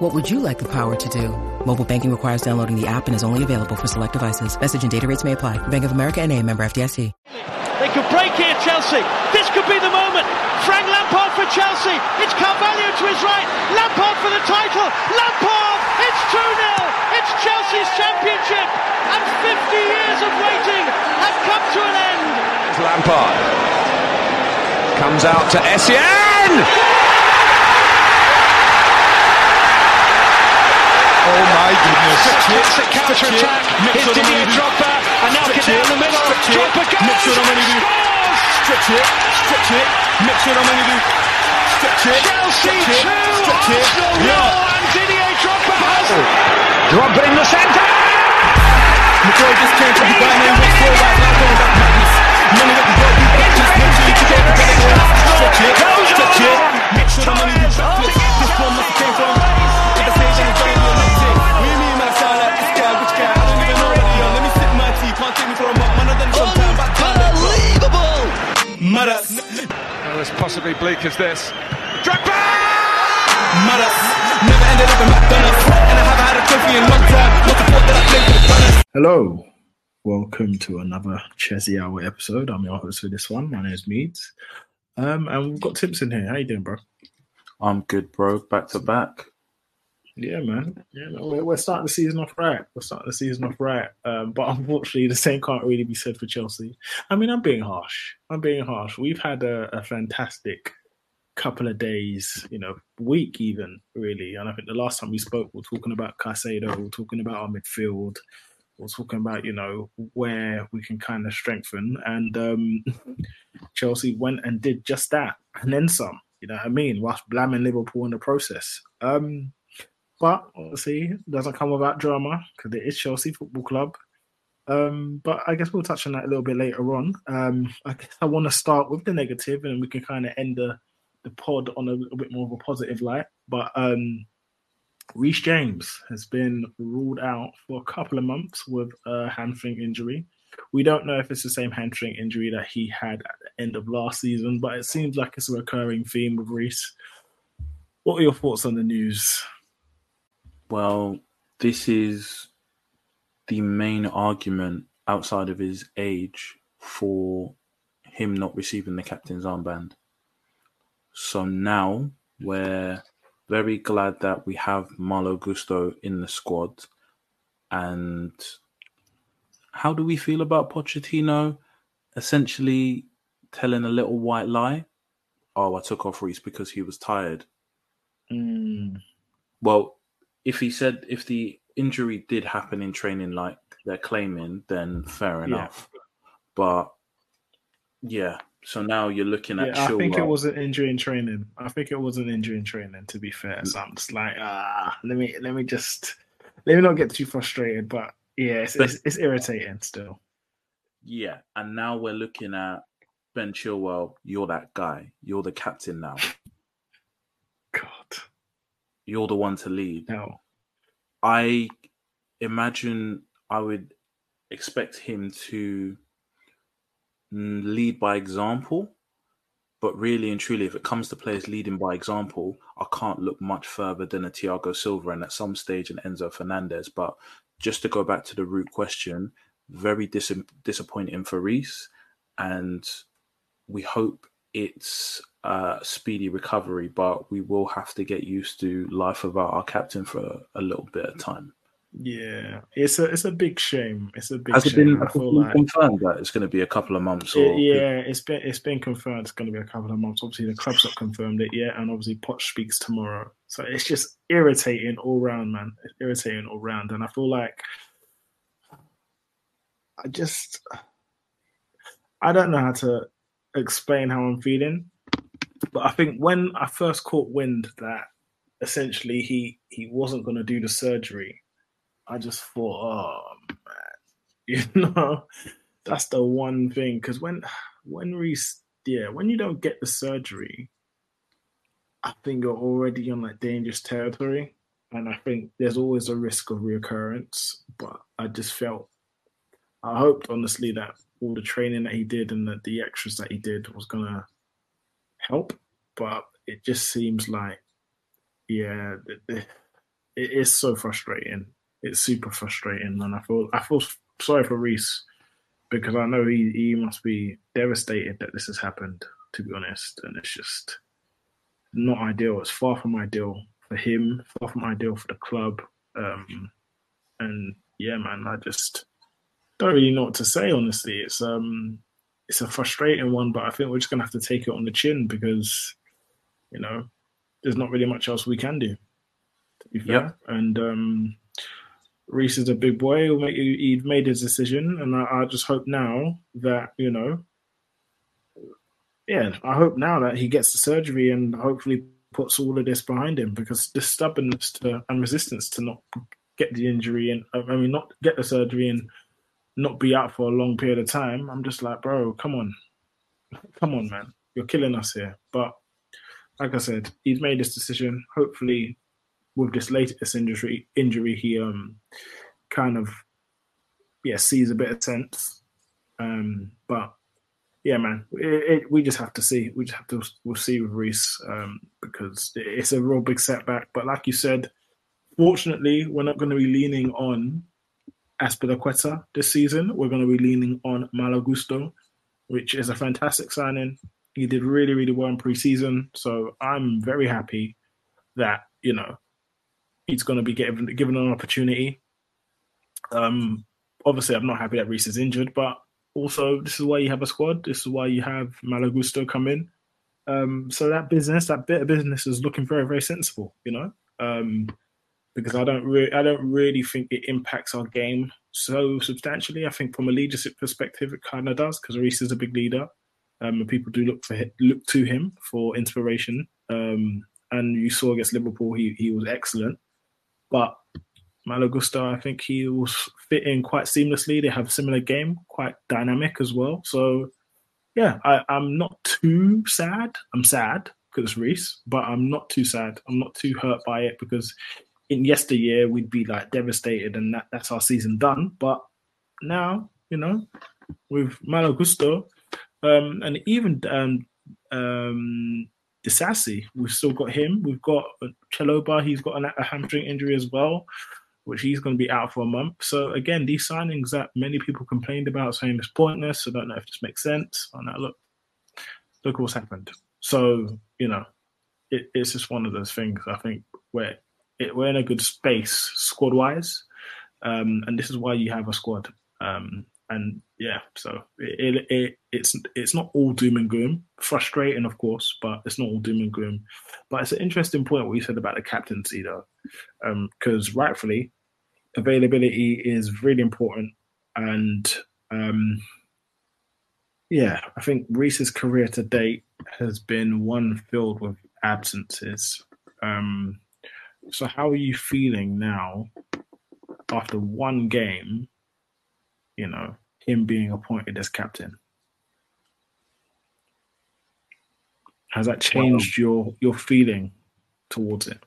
What would you like the power to do? Mobile banking requires downloading the app and is only available for select devices. Message and data rates may apply. Bank of America and a member FDIC. They could break here, Chelsea. This could be the moment. Frank Lampard for Chelsea. It's Carvalho to his right. Lampard for the title. Lampard! It's 2-0. It's Chelsea's championship. And 50 years of waiting have come to an end. It's Lampard. Comes out to Essien! Oh my goodness. Classic counter-attack. Here's Didier Drogba. And now get down the middle. Drogba goes. Scores! Stretch it, stretch it, mix it on when. Stretch it, Chelsea 2, stretch it. Arsenal Yeah. 0, and Didier Drogba has oh. Drogba in the centre! McCoy just came from Dubai, man. What's for right now? Going back madness. Money that the world got. Just sure you get together. Stretch it, stretch it. Make sure the money is backwards. This one must have came from. Madas. Well, as possibly bleak as this. Drogba! Madas. Never ended up in McDonald's. And I haven't had a trophy in a long time. Not the fault that I played for the Gunners. Hello, welcome to another Chessy Hour episode. I'm your host for this one. My name is Meeds, um, and we've got Tips in here. How you doing, bro? I'm good, bro. Back to back. Yeah, man. Yeah, no, we're, we're starting the season off right. We're starting the season off right. Um, but unfortunately, the same can't really be said for Chelsea. I mean, I'm being harsh. I'm being harsh. We've had a, a fantastic couple of days, you know, week even really. And I think the last time we spoke, we are talking about Caicedo, we are talking about our midfield, we are talking about you know where we can kind of strengthen. And um, Chelsea went and did just that, and then some. You know what I mean? Whilst blaming Liverpool in the process. Um, but obviously, it doesn't come without drama because it is Chelsea Football Club. Um, but I guess we'll touch on that a little bit later on. Um, I guess I want to start with the negative, and we can kind of end the the pod on a little bit more of a positive light. But um, Reece James has been ruled out for a couple of months with a hamstring injury. We don't know if it's the same hamstring injury that he had at the end of last season, but it seems like it's a recurring theme with Reece. What are your thoughts on the news? Well, this is the main argument outside of his age for him not receiving the captain's armband. So now we're very glad that we have Malo Gusto in the squad. And how do we feel about Pochettino essentially telling a little white lie? Oh, I took off Reese because he was tired. Mm, Well, if he said if the injury did happen in training like they're claiming, then fair Yeah. enough. But yeah, so now you're looking at yeah, I think it was an injury in training. I think it was an injury in training. To be fair, so I'm just like, ah, let me let me just let me not get too frustrated. But yeah, it's, it's, it's irritating still. Yeah, and now we're looking at Ben Chilwell. You're that guy. You're the captain now. You're the one to lead. no. I imagine I would expect him to lead by example. But really and truly, if it comes to players leading by example, I can't look much further than a Thiago Silva and at some stage an Enzo Fernandez. But just to go back to the root question, very dis- disappointing for Reese. And we hope it's a speedy recovery, but we will have to get used to life without our captain for a little bit of time. Yeah, it's a it's a big shame. It's a big Has it been I feel like confirmed that it's going to be a couple of months? Or It- yeah, it's been it's been confirmed. It's going to be a couple of months. Obviously, the club's not confirmed it yet, and obviously Poch speaks tomorrow. So it's just irritating all round, man. It's irritating all round, and I feel like I just I don't know how to explain how I'm feeling, but I think when I first caught wind that essentially he he wasn't going to do the surgery, I just thought, oh man, you know. that's the one thing because when when Reece, yeah, when you don't get the surgery, I think you're already on like dangerous territory, and I think there's always a risk of reoccurrence. But I just felt, I hoped honestly that all the training that he did and the, the extras that he did was gonna help, but it just seems like, yeah, it, it is so frustrating. It's super frustrating, and I feel I feel sorry for Reese because I know he, he must be devastated that this has happened, to be honest. And it's just not ideal. It's far from ideal for him, far from ideal for the club. Um, and yeah, man, I just don't really know what to say. Honestly, it's um, it's a frustrating one, but I think we're just gonna have to take it on the chin because you know there's not really much else we can do. To be fair, yep. and um, Reece is a big boy. He'll make, he'd made his decision, and I, I just hope now that you know, yeah, I hope now that he gets the surgery and hopefully puts all of this behind him because the stubbornness to, and resistance to not get the injury and I mean not get the surgery and not be out for a long period of time. I'm just like, bro, come on, come on, man, you're killing us here. But like I said, he's made this decision. Hopefully, with this latest injury, injury he um kind of yeah sees a bit of sense. Um, but yeah, man, it, it, we just have to see. We just have to we'll see with Reese um, because it's a real big setback. But like you said, fortunately, we're not going to be leaning on Azpilicueta this season. We're going to be leaning on Malo Gusto, which is a fantastic signing. He did really, really well in preseason. So I'm very happy that, you know, he's going to be given, given an opportunity. Um, obviously, I'm not happy that Reese is injured, but also this is why you have a squad. This is why you have Malo Gusto come in. Um, so that business, that bit of business, is looking very, very sensible. You know, um, because I don't really, I don't really think it impacts our game so substantially. I think from a leadership perspective, it kind of does because Reese is a big leader, um, and people do look for look to him for inspiration. Um, and you saw against Liverpool, he he was excellent, but Malo Gusto, I think he will fit in quite seamlessly. They have a similar game, quite dynamic as well. So yeah, I, I'm not too sad. I'm sad because it's Reece, but I'm not too sad. I'm not too hurt by it because in yesteryear we'd be like devastated and that, that's our season done. But now, you know, with Malo Gusto, um, and even um, um, Disasi, we've still got him. We've got Chalobah, he's got a hamstring injury as well, which he's going to be out for a month. So again, these signings that many people complained about saying it's pointless. I don't know if this makes sense. Oh no, look, look what's happened. So you know, it, it's just one of those things. I think where it, we're in a good space squad wise, um, and this is why you have a squad. Um, and yeah, so it, it, it, it's it's not all doom and gloom. Frustrating, of course, but it's not all doom and gloom. But it's an interesting point what you said about the captaincy, though, because um, rightfully, availability is really important, and um, yeah, I think Reese's career to date has been one filled with absences. Um, so how are you feeling now after one game? You know, him being appointed as captain. Has that um, changed well, your your feeling towards it?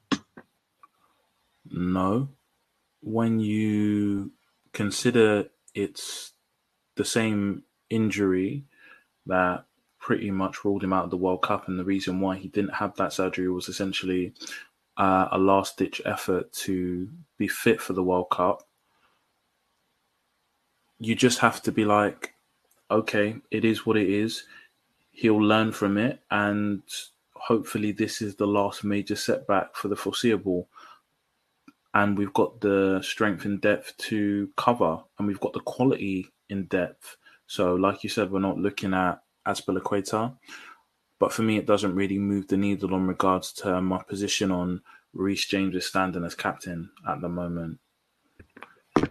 No. When you consider it's the same injury that pretty much ruled him out of the World Cup, and the reason why he didn't have that surgery was essentially uh, a last ditch effort to be fit for the World Cup, you just have to be like, okay, it is what it is. He'll learn from it, and hopefully, this is the last major setback for the foreseeable. And we've got the strength and depth to cover, and we've got the quality in depth. So, like you said, we're not looking at Azpilicueta. But for me, it doesn't really move the needle in regards to my position on Reece James' standing as captain at the moment.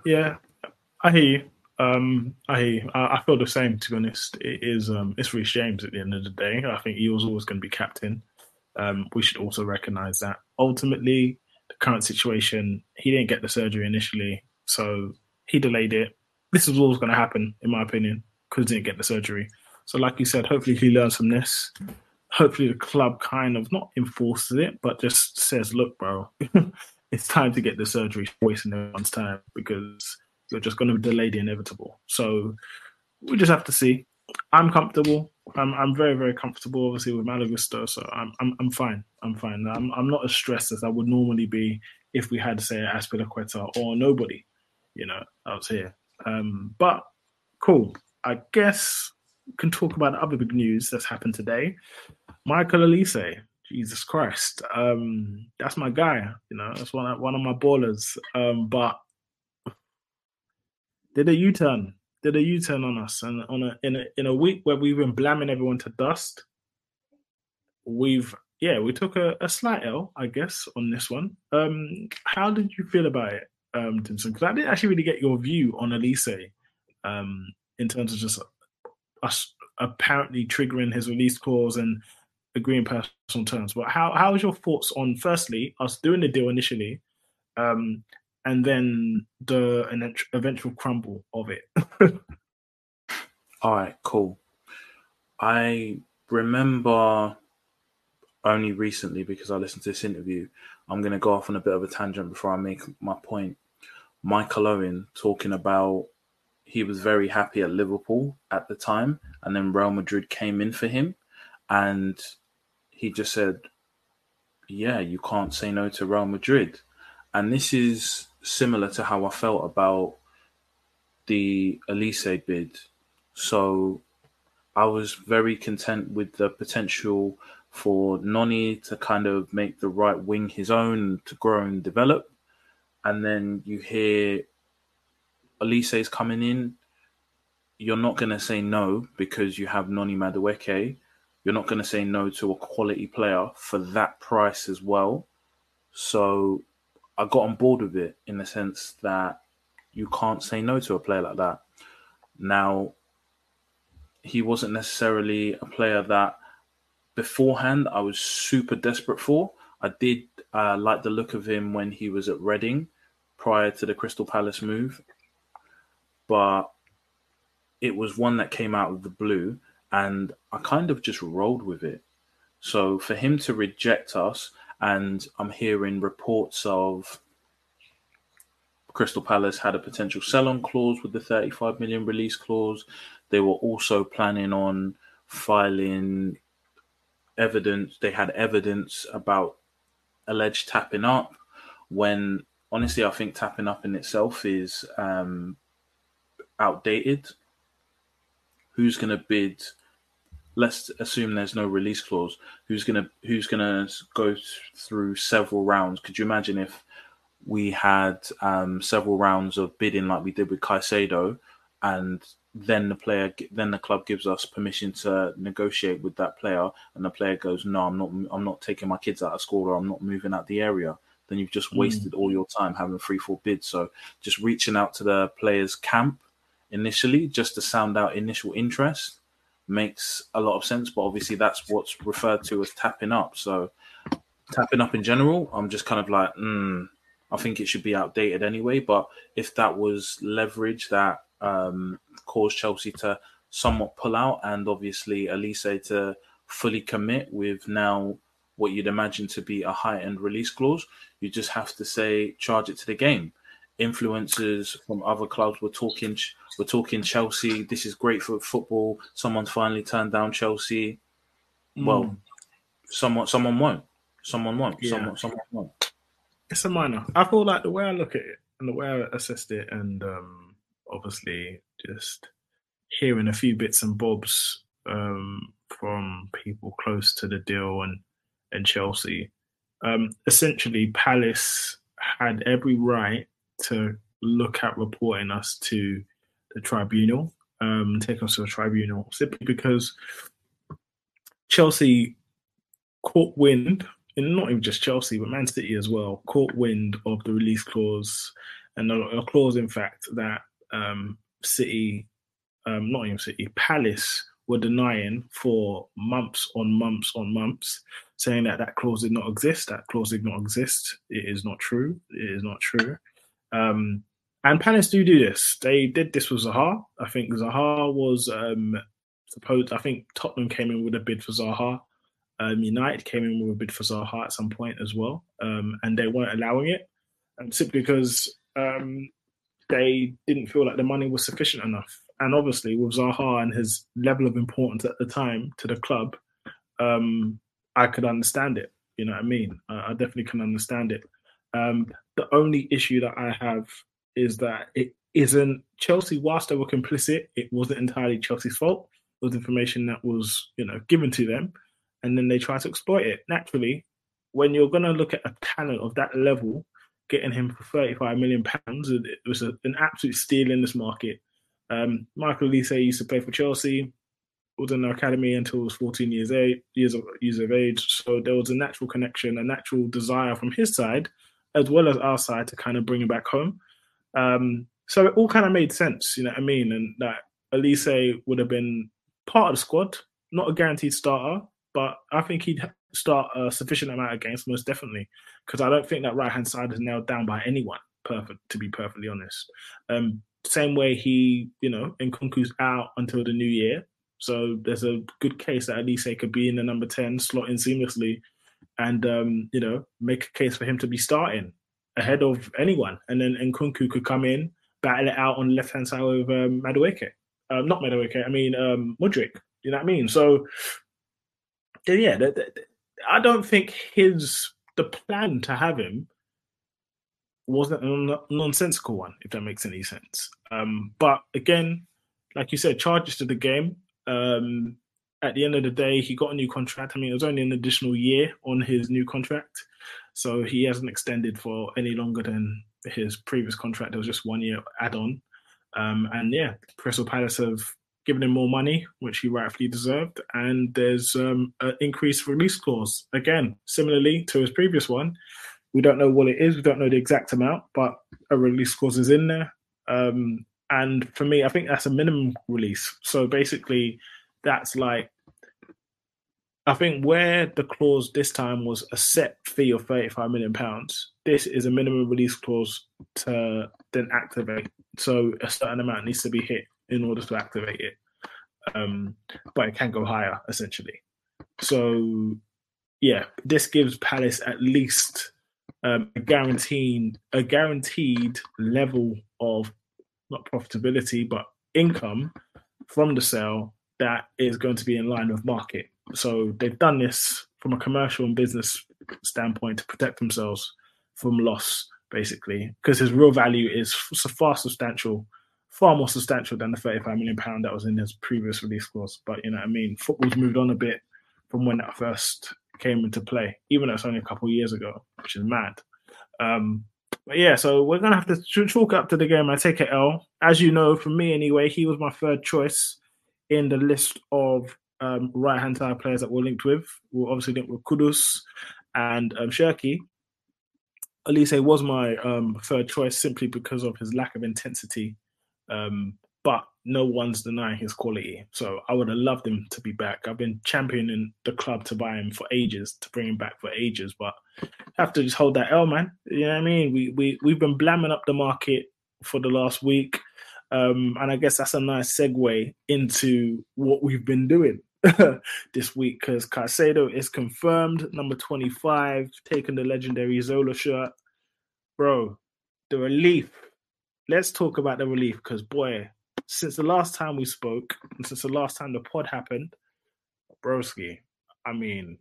Yeah, I hear you. Um, I hear you. I, I, feel the same. To be honest, it is um, it's Reece James at the end of the day. I think he was always going to be captain. Um, we should also recognise that ultimately the current situation, he didn't get the surgery initially, so he delayed it. This was always going to happen, in my opinion, because he didn't get the surgery. So, like you said, hopefully he learns from this. Hopefully the club kind of not enforces it, but just says, "Look, bro, it's time to get the surgery. Wasting everyone's time because you're just going to delay the inevitable." So we just have to see. I'm comfortable. I'm I'm very very comfortable, obviously with Malo Gusto, so I'm I'm I'm fine. I'm fine. I'm I'm not as stressed as I would normally be if we had say Azpilicueta or nobody, you know, out here. Um, but cool. I guess can talk about other big news that's happened today. Michael Olise, Jesus Christ, um, that's my guy. You know, that's one one of my ballers. Um, but did a U turn did a U turn on us, and on a in a in a week where we've been blamming everyone to dust, we've yeah we took a, a slight L, I guess, on this one. Um, how did you feel about it, um? Because I didn't actually really get your view on Olise, um, in terms of just us apparently triggering his release clause and agreeing personal terms. But how how was your thoughts on firstly us doing the deal initially, um, and then the an eventual crumble of it. All right, cool. I remember only recently because I listened to this interview. I'm going to go off on a bit of a tangent before I make my point. Michael Owen talking about he was very happy at Liverpool at the time, and then Real Madrid came in for him, and he just said, "Yeah, you can't say no to Real Madrid," and this is similar to how I felt about the Olise bid. So I was very content with the potential for Noni to kind of make the right wing his own, to grow and develop. And then you hear is coming in. You're not going to say no because you have Noni Madueke. You're not going to say no to a quality player for that price as well. So I got on board with it in the sense that you can't say no to a player like that. Now, he wasn't necessarily a player that beforehand I was super desperate for. I did uh, like the look of him when he was at Reading prior to the Crystal Palace move, but it was one that came out of the blue, and I kind of just rolled with it. So for him to reject us, and I'm hearing reports of Crystal Palace had a potential sell-on clause with the 35 million release clause. They were also planning on filing evidence. They had evidence about alleged tapping up. When honestly, I think tapping up in itself is um, outdated. Who's going to bid let's assume there's no release clause. Who's gonna who's gonna go through several rounds? Could you imagine if we had um, several rounds of bidding like we did with Caicedo, and then the player then the club gives us permission to negotiate with that player, and the player goes, "No, I'm not. I'm not taking my kids out of school, or I'm not moving out the area." Then you've just hmm. wasted mm. all your time having three, four bids. So just reaching out to the player's camp initially, just to sound out initial interest makes a lot of sense. But obviously, that's what's referred to as tapping up. So, tapping up in general, I'm just kind of like, mm, I think it should be outdated anyway. But if that was leverage that um, caused Chelsea to somewhat pull out, and obviously Olise to fully commit with now what you'd imagine to be a high end release clause, you just have to say charge it to the game influencers from other clubs were talking we're talking Chelsea. This is great for football. Someone's finally turned down Chelsea. Mm. Well, someone someone won't. Someone won't. Yeah. Someone someone won't. It's a minor. I feel like the way I look at it and the way I assessed it, and um, obviously just hearing a few bits and bobs um, from people close to the deal and and Chelsea. Um, essentially, Palace had every right to look at reporting us to the tribunal, um, take us to a tribunal, simply because Chelsea caught wind, and not even just Chelsea, but Man City as well, caught wind of the release clause, and a, a clause, in fact, that um, City, um, not even City, Palace were denying for months on months on months, saying that that clause did not exist. That clause did not exist. It is not true. It is not true. Um, and Palace do do this. They did this with Zaha. I think Zaha was um, supposed. I think Tottenham came in with a bid for Zaha. Um, United came in with a bid for Zaha at some point as well, um, and they weren't allowing it, um, simply because um, they didn't feel like the money was sufficient enough. And obviously, with Zaha and his level of importance at the time to the club, um, I could understand it. You know what I mean? I, I definitely can understand it. Um, the only issue that I have is that it isn't Chelsea. Whilst they were complicit, it wasn't entirely Chelsea's fault. It was information that was, you know, given to them, and then they try to exploit it. Naturally, when you're going to look at a talent of that level, getting him for 35 million pounds, it was a, an absolute steal in this market. Um, Michael Olise used to play for Chelsea, was in the academy until he was 14 years, years, of, years of age. So there was a natural connection, a natural desire from his side, as well as our side, to kind of bring him back home. Um, so it all kind of made sense, you know what I mean? And that Olise would have been part of the squad, not a guaranteed starter, but I think he'd start a sufficient amount of games, most definitely, because I don't think that right hand side is nailed down by anyone. Perfect, to be perfectly honest. Um, same way he, you know, Nkunku's out until the new year, so there's a good case that Olise could be in the number ten, slot in seamlessly, and um, you know, make a case for him to be starting ahead of anyone. And then Nkunku could come in, battle it out on the left hand side with um, Madueke. Um, not Madueke, I mean um, Mudryk. You know what I mean? So, yeah, the, the, I don't think his the plan to have him wasn't a nonsensical one, if that makes any sense. Um, but again, like you said, charges to the game. Um, at the end of the day, he got a new contract. I mean, it was only an additional year on his new contract. So he hasn't extended for any longer than his previous contract. It was just one year add on. Um, and yeah, Crystal Palace have given him more money, which he rightfully deserved. And there's um, an increased release clause. Again, similarly to his previous one. We don't know what it is. We don't know the exact amount, but a release clause is in there. Um, and for me, I think that's a minimum release. So basically, that's like I think where the clause this time was a set fee of thirty-five million pounds, this is a minimum release clause to then activate. So a certain amount needs to be hit in order to activate it, um, but it can go higher essentially. So yeah, this gives Palace at least um, a guaranteed a guaranteed level of not profitability but income from the sale that is going to be in line with market. So they've done this from a commercial and business standpoint to protect themselves from loss, basically, because his real value is far substantial, far more substantial than the 35 million pound that was in his previous release clause. But you know what I mean? Football's moved on a bit from when that first came into play, even though it's only a couple of years ago, which is mad. Um, but yeah, so we're gonna have to chalk up to the game. I take it L. As you know, for me anyway, he was my third choice in the list of um, right hand side players that we're linked with. We're obviously linked with Kudus and um, Cherki. Olise was my um, third choice simply because of his lack of intensity, um, but no one's denying his quality. So I would have loved him to be back. I've been championing the club to buy him for ages, to bring him back for ages, but have to just hold that L, man. You know what I mean? We we we've been blamming up the market for the last week. Um, and I guess that's a nice segue into what we've been doing this week because Caicedo is confirmed, number 25, taking the legendary Zola shirt. Bro, the relief. Let's talk about the relief because, boy, since the last time we spoke, and since the last time the pod happened, broski, I mean,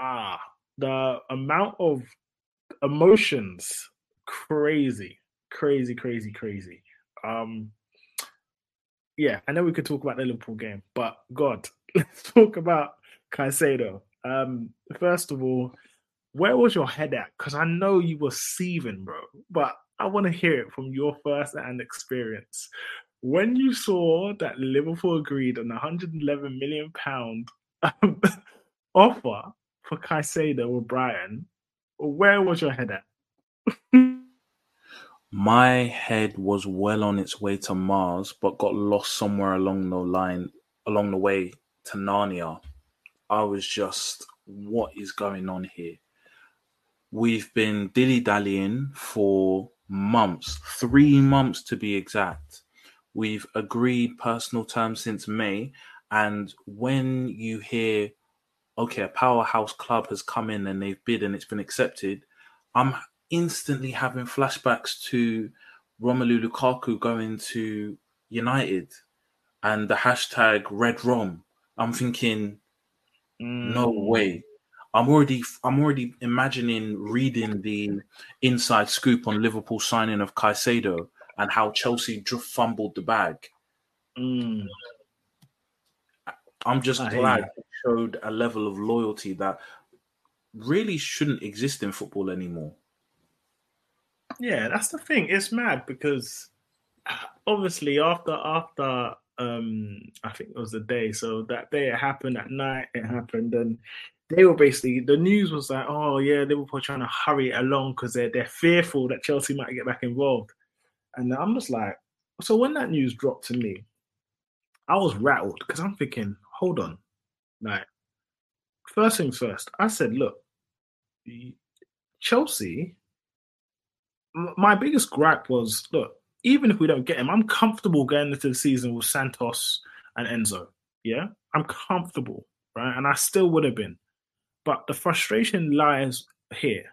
ah, the amount of emotions, crazy, crazy, crazy, crazy. Um, yeah, I know we could talk about the Liverpool game, but God, let's talk about Caicedo. Um, first of all, where was your head at? Because I know you were seething, bro. But I want to hear it from your first hand experience. When you saw that Liverpool agreed on a 111 million pound um, offer for Caicedo or Brighton, where was your head at? My head was well on its way to Mars, but got lost somewhere along the line, along the way to Narnia. I was just, what is going on here? We've been dilly dallying for months, three months to be exact. We've agreed personal terms since May. And when you hear, okay, a powerhouse club has come in and they've bid and it's been accepted, I'm instantly having flashbacks to Romelu Lukaku going to United and the hashtag Red Rom. I'm thinking, no way. I'm already I'm already imagining reading the inside scoop on Liverpool signing of Caicedo and how Chelsea just fumbled the bag. Mm. I'm just I glad it showed a level of loyalty that really shouldn't exist in football anymore. Yeah, that's the thing. It's mad because obviously after after um I think it was the day, so that day it happened at night, it happened and they were basically the news was like, oh yeah, Liverpool trying to hurry it along because they're they're fearful that Chelsea might get back involved. And I'm just like, so when that news dropped to me, I was rattled because I'm thinking, hold on, like first things first, I said, look, Chelsea my biggest gripe was look, even if we don't get him, I'm comfortable going into the season with Santos and Enzo. Yeah, I'm comfortable, right? And I still would have been. But the frustration lies here.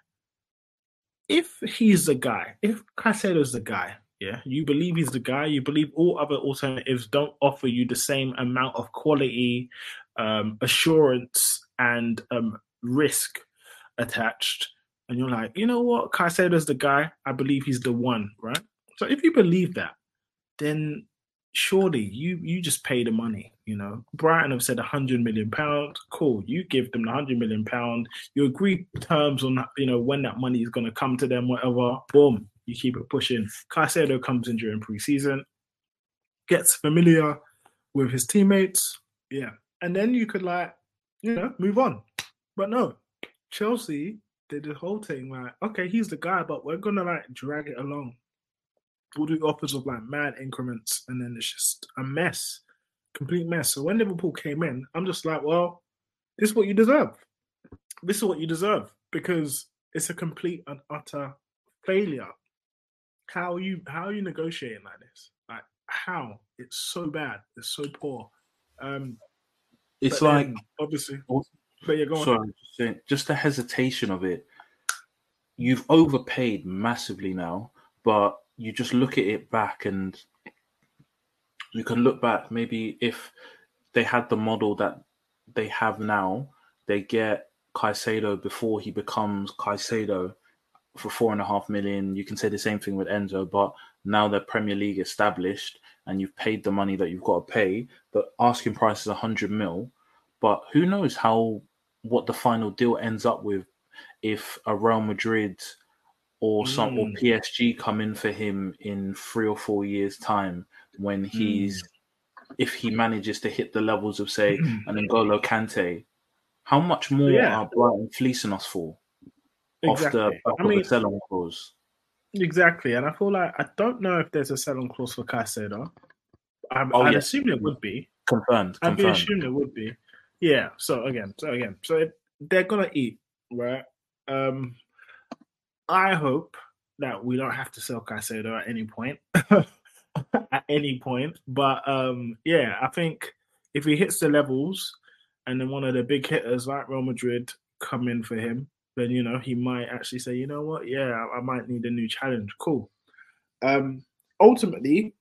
If he's the guy, if Caicedo's the guy, yeah, you believe he's the guy, you believe all other alternatives don't offer you the same amount of quality, um, assurance, and um, risk attached and you're like, you know what, Caicedo's the guy. I believe he's the one, right? So if you believe that, then surely you you just pay the money. You know, Brighton have said a hundred million pounds. Cool, you give them the hundred million pound. You agree terms on you know when that money is going to come to them, whatever. Boom, you keep it pushing. Caicedo comes in during preseason, gets familiar with his teammates, yeah, and then you could like you know move on. But no, Chelsea did the whole thing like, okay, he's the guy, but we're gonna like drag it along. We'll do offers of like mad increments, and then it's just a mess, complete mess. So when Liverpool came in, I'm just like, well, this is what you deserve. This is what you deserve because it's a complete and utter failure. How are you how are you negotiating like this? Like how? It's so bad. It's so poor. Um It's but then, like obviously. But yeah, go on. sorry, just just the hesitation of it. You've overpaid massively now, but you just look at it back and you can look back. Maybe if they had the model that they have now, they get Caicedo before he becomes Caicedo for four and a half million. You can say the same thing with Enzo, but now they're Premier League established and you've paid the money that you've got to pay. The asking price is a hundred mil, but who knows how what the final deal ends up with if a Real Madrid or some or Mm. PSG come in for him in three or four years time when he's if he manages to hit the levels of say an N'Golo Kante, how much more Yeah. are Brighton fleecing us for off the Exactly. back I mean, the sell-on clause? Exactly, and I feel like I don't know if there's a sell-on clause for Caicedo. I'm, Oh, I'd yes. assume there would be. Confirmed, I'd be confirmed. assumed there would be. Yeah. So again, so again, so they're gonna eat, right? Um, I hope that we don't have to sell Caicedo at any point, at any point. But um, yeah, I think if he hits the levels, and then one of the big hitters like Real Madrid come in for him, then you know he might actually say, you know what, yeah, I might need a new challenge. Cool. Um, ultimately,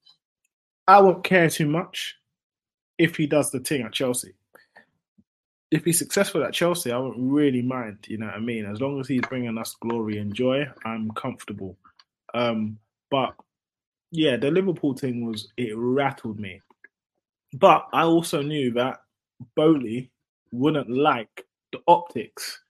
I won't care too much if he does the thing at Chelsea. If he's successful at Chelsea, I won't really mind. You know what I mean? As long as he's bringing us glory and joy, I'm comfortable. Um, but yeah, the Liverpool thing was it rattled me. But I also knew that Boehly wouldn't like the optics.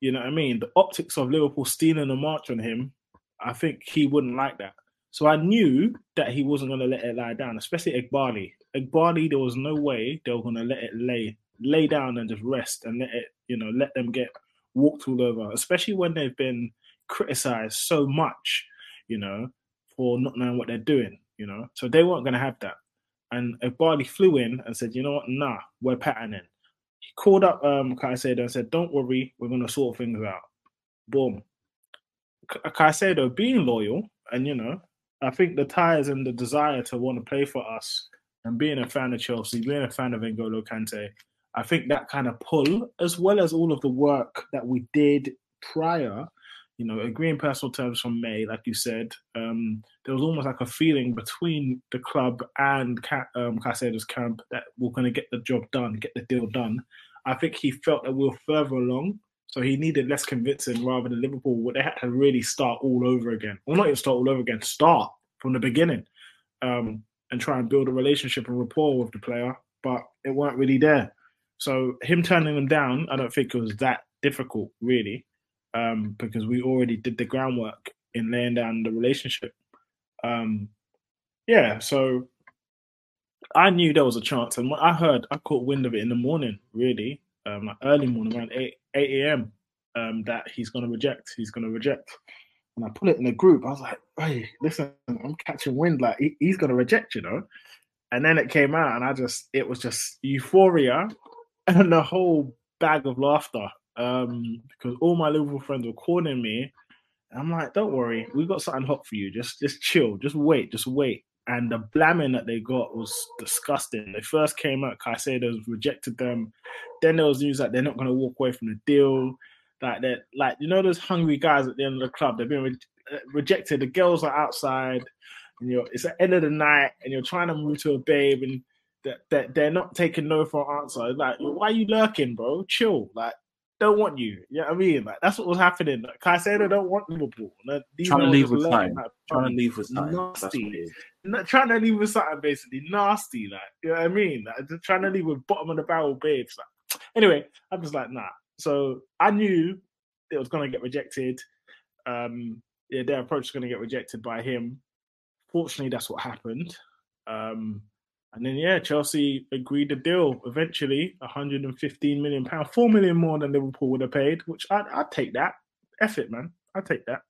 You know what I mean? The optics of Liverpool stealing a march on him. I think he wouldn't like that. So I knew that he wasn't going to let it lie down, especially Eghbali. Eghbali, there was no way they were going to let it lay lay down and just rest and let it, you know, let them get walked all over, especially when they've been criticized so much, you know, for not knowing what they're doing, you know. So they weren't going to have that. And Eghbali flew in and said, you know what, nah, we're patterning. He called up um Caicedo and said, don't worry, we're going to sort things out. Boom. Ca- Caicedo being loyal and you know, I think the ties and the desire to want to play for us and being a fan of Chelsea, being a fan of N'Golo Kante, I think that kind of pull, as well as all of the work that we did prior, you know, agreeing personal terms from May, like you said, um, there was almost like a feeling between the club and um, camp that we're going to get the job done, get the deal done. I think he felt that we were further along, so he needed less convincing rather than Liverpool, where they had to really start all over again. Well, not even start all over again, start from the beginning um, and try and build a relationship and rapport with the player, but it weren't really there. So him turning them down, I don't think it was that difficult, really um, because we already did the groundwork in laying down the relationship. Um, yeah, so I knew there was a chance, and I heard, I caught wind of it in the morning, really, um, like early morning, around eight eight a.m. Um, that he's going to reject. He's going to reject. And I put it in the group. I was like, "Hey, listen, I'm catching wind. Like he, he's going to reject, you know." And then it came out, and I just, it was just euphoria and a whole bag of laughter um, because all my Liverpool friends were calling me. I'm like, don't worry, we got something hot for you. Just just chill, just wait, just wait. And the blamming that they got was disgusting. They first came out, Caicedo rejected them. Then there was news that they're not going to walk away from the deal. Like that, like you know those hungry guys at the end of the club. They've been re- uh, rejected. The girls are outside, and you're it's the end of the night, and you're trying to move to a babe, and that, that they're not taking no for an answer. Like, why are you lurking, bro? Chill. Like, don't want you. Yeah, you know I mean, like that's what was happening. Like, Caicedo don't want Liverpool. Like, trying to leave with time. Like, trying to leave with time. Nasty. Not trying to leave with something basically nasty. Like you know what I mean? Like, just trying to leave with bottom of the barrel babes. Like anyway, I'm just like nah. So I knew it was gonna get rejected. Um, yeah, their approach is gonna get rejected by him. Fortunately, that's what happened. Um, and then yeah, Chelsea agreed the deal eventually, 115 million pound, four million more than Liverpool would have paid. Which I'd, I'd take that. F it, man. I'd take that.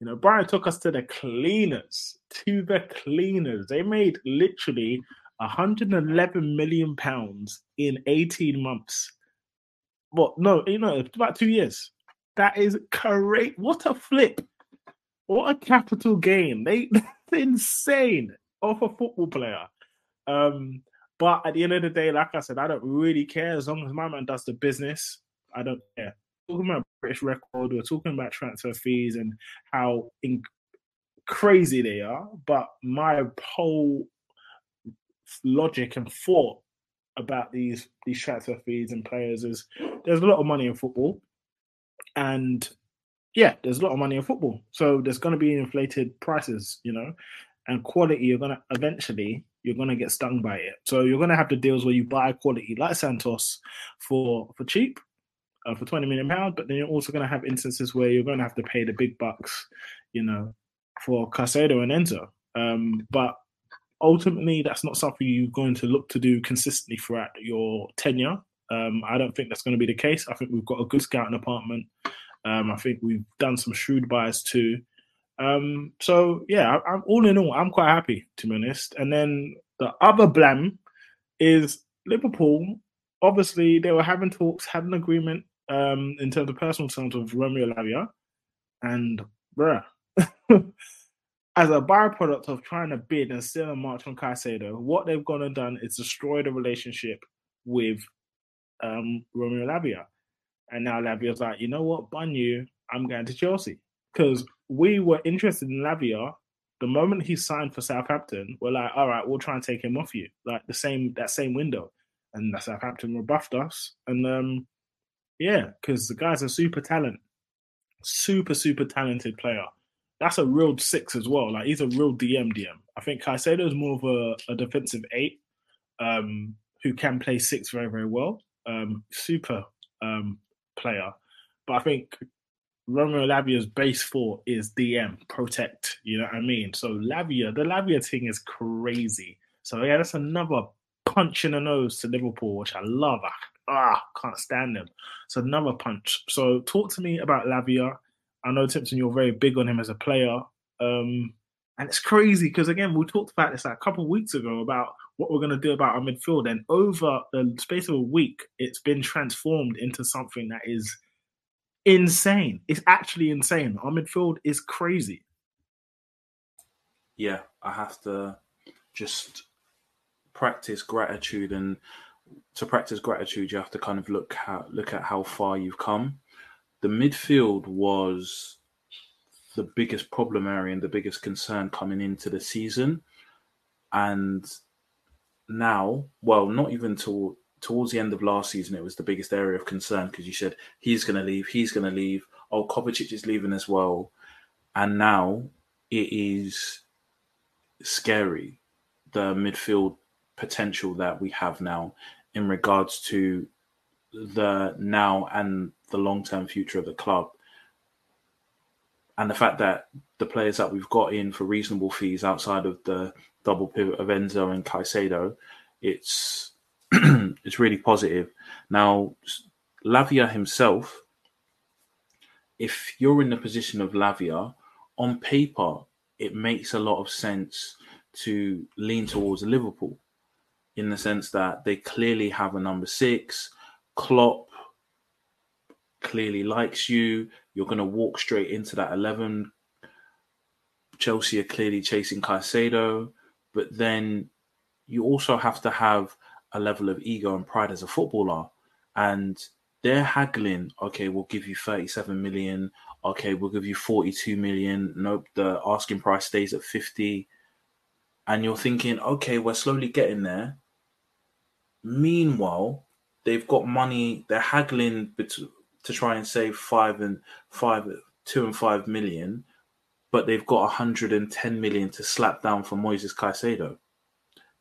You know, Brighton took us to the cleaners, to the cleaners. They made literally 111 million pounds in 18 months. What? No, you know, about two years. That is great. What a flip! What a capital gain. They insane off a football player. Um, but at the end of the day, like I said, I don't really care as long as my man does the business. I don't care. talking about British record, we're talking about transfer fees and how in- crazy they are. But my whole logic and thought about these these transfer fees and players is there's a lot of money in football, and yeah, there's a lot of money in football. So there's going to be inflated prices, you know, and quality. You're going to eventually you're going to get stung by it. So you're going to have the deals where you buy quality like Santos for for cheap, uh, for 20 million pounds, but then you're also going to have instances where you're going to have to pay the big bucks, you know, for Caicedo and Enzo. Um, but ultimately, that's not something you're going to look to do consistently throughout your tenure. Um, I don't think that's going to be the case. I think we've got a good scouting department. Um, I think we've done some shrewd buys too. Um, so yeah, I, am all in all, I'm quite happy to be honest. And then the other blam is Liverpool. Obviously, they were having talks, had an agreement um, in terms of personal terms of Romeo Lavia, and bruh, as a byproduct of trying to bid and steal a march on Caicedo, what they've gone and done is destroy the relationship with um, Romeo Lavia. And now Lavia's like, you know what, bun you, I'm going to Chelsea because we were interested in Lavia. The moment he signed for Southampton, we're like, all right, we'll try and take him off you, like the same that same window, and Southampton rebuffed us, and um, yeah, because the guy's a super talent, super super talented player. That's a real six as well. Like he's a real DM DM. I think Caicedo is more of a, a defensive eight, um, who can play six very very well. Um, super um, player, but I think Romeo Lavia's base four is DM protect. You know what I mean? So Lavia, the Lavia thing is crazy. So yeah, that's another punch in the nose to Liverpool, which I love. I, ah, can't stand them. So another punch. So talk to me about Lavia. I know Timson, you're very big on him as a player. Um, and it's crazy because again, we talked about this like a couple of weeks ago about what we're going to do about our midfield, and over the space of a week, it's been transformed into something that is insane. It's actually insane. Our midfield is crazy. yeah, I have to just practice gratitude, and to practice gratitude, you have to kind of look how look at how far you've come. The midfield was the biggest problem area and the biggest concern coming into the season, and now, well, not even till towards the end of last season, it was the biggest area of concern because you said he's going to leave, he's going to leave. Oh, Kovacic is leaving as well, and now it is scary the midfield potential that we have now in regards to the now and the long term future of the club. And the fact that the players that we've got in for reasonable fees outside of the double pivot of Enzo and Caicedo, it's it's really positive. Now, Lavia himself, if you're in the position of Lavia, on paper, it makes a lot of sense to lean towards Liverpool in the sense that they clearly have a number six. Klopp clearly likes you. You're going to walk straight into that 11. Chelsea are clearly chasing Caicedo, but then you also have to have a level of ego and pride as a footballer. And they're haggling, okay, we'll give you 37 million. Okay, we'll give you 42 million. Nope, the asking price stays at 50. And you're thinking, okay, we're slowly getting there. Meanwhile, they've got money, they're haggling to try and save five and five, two and five million, but they've got 110 million to slap down for Moises Caicedo.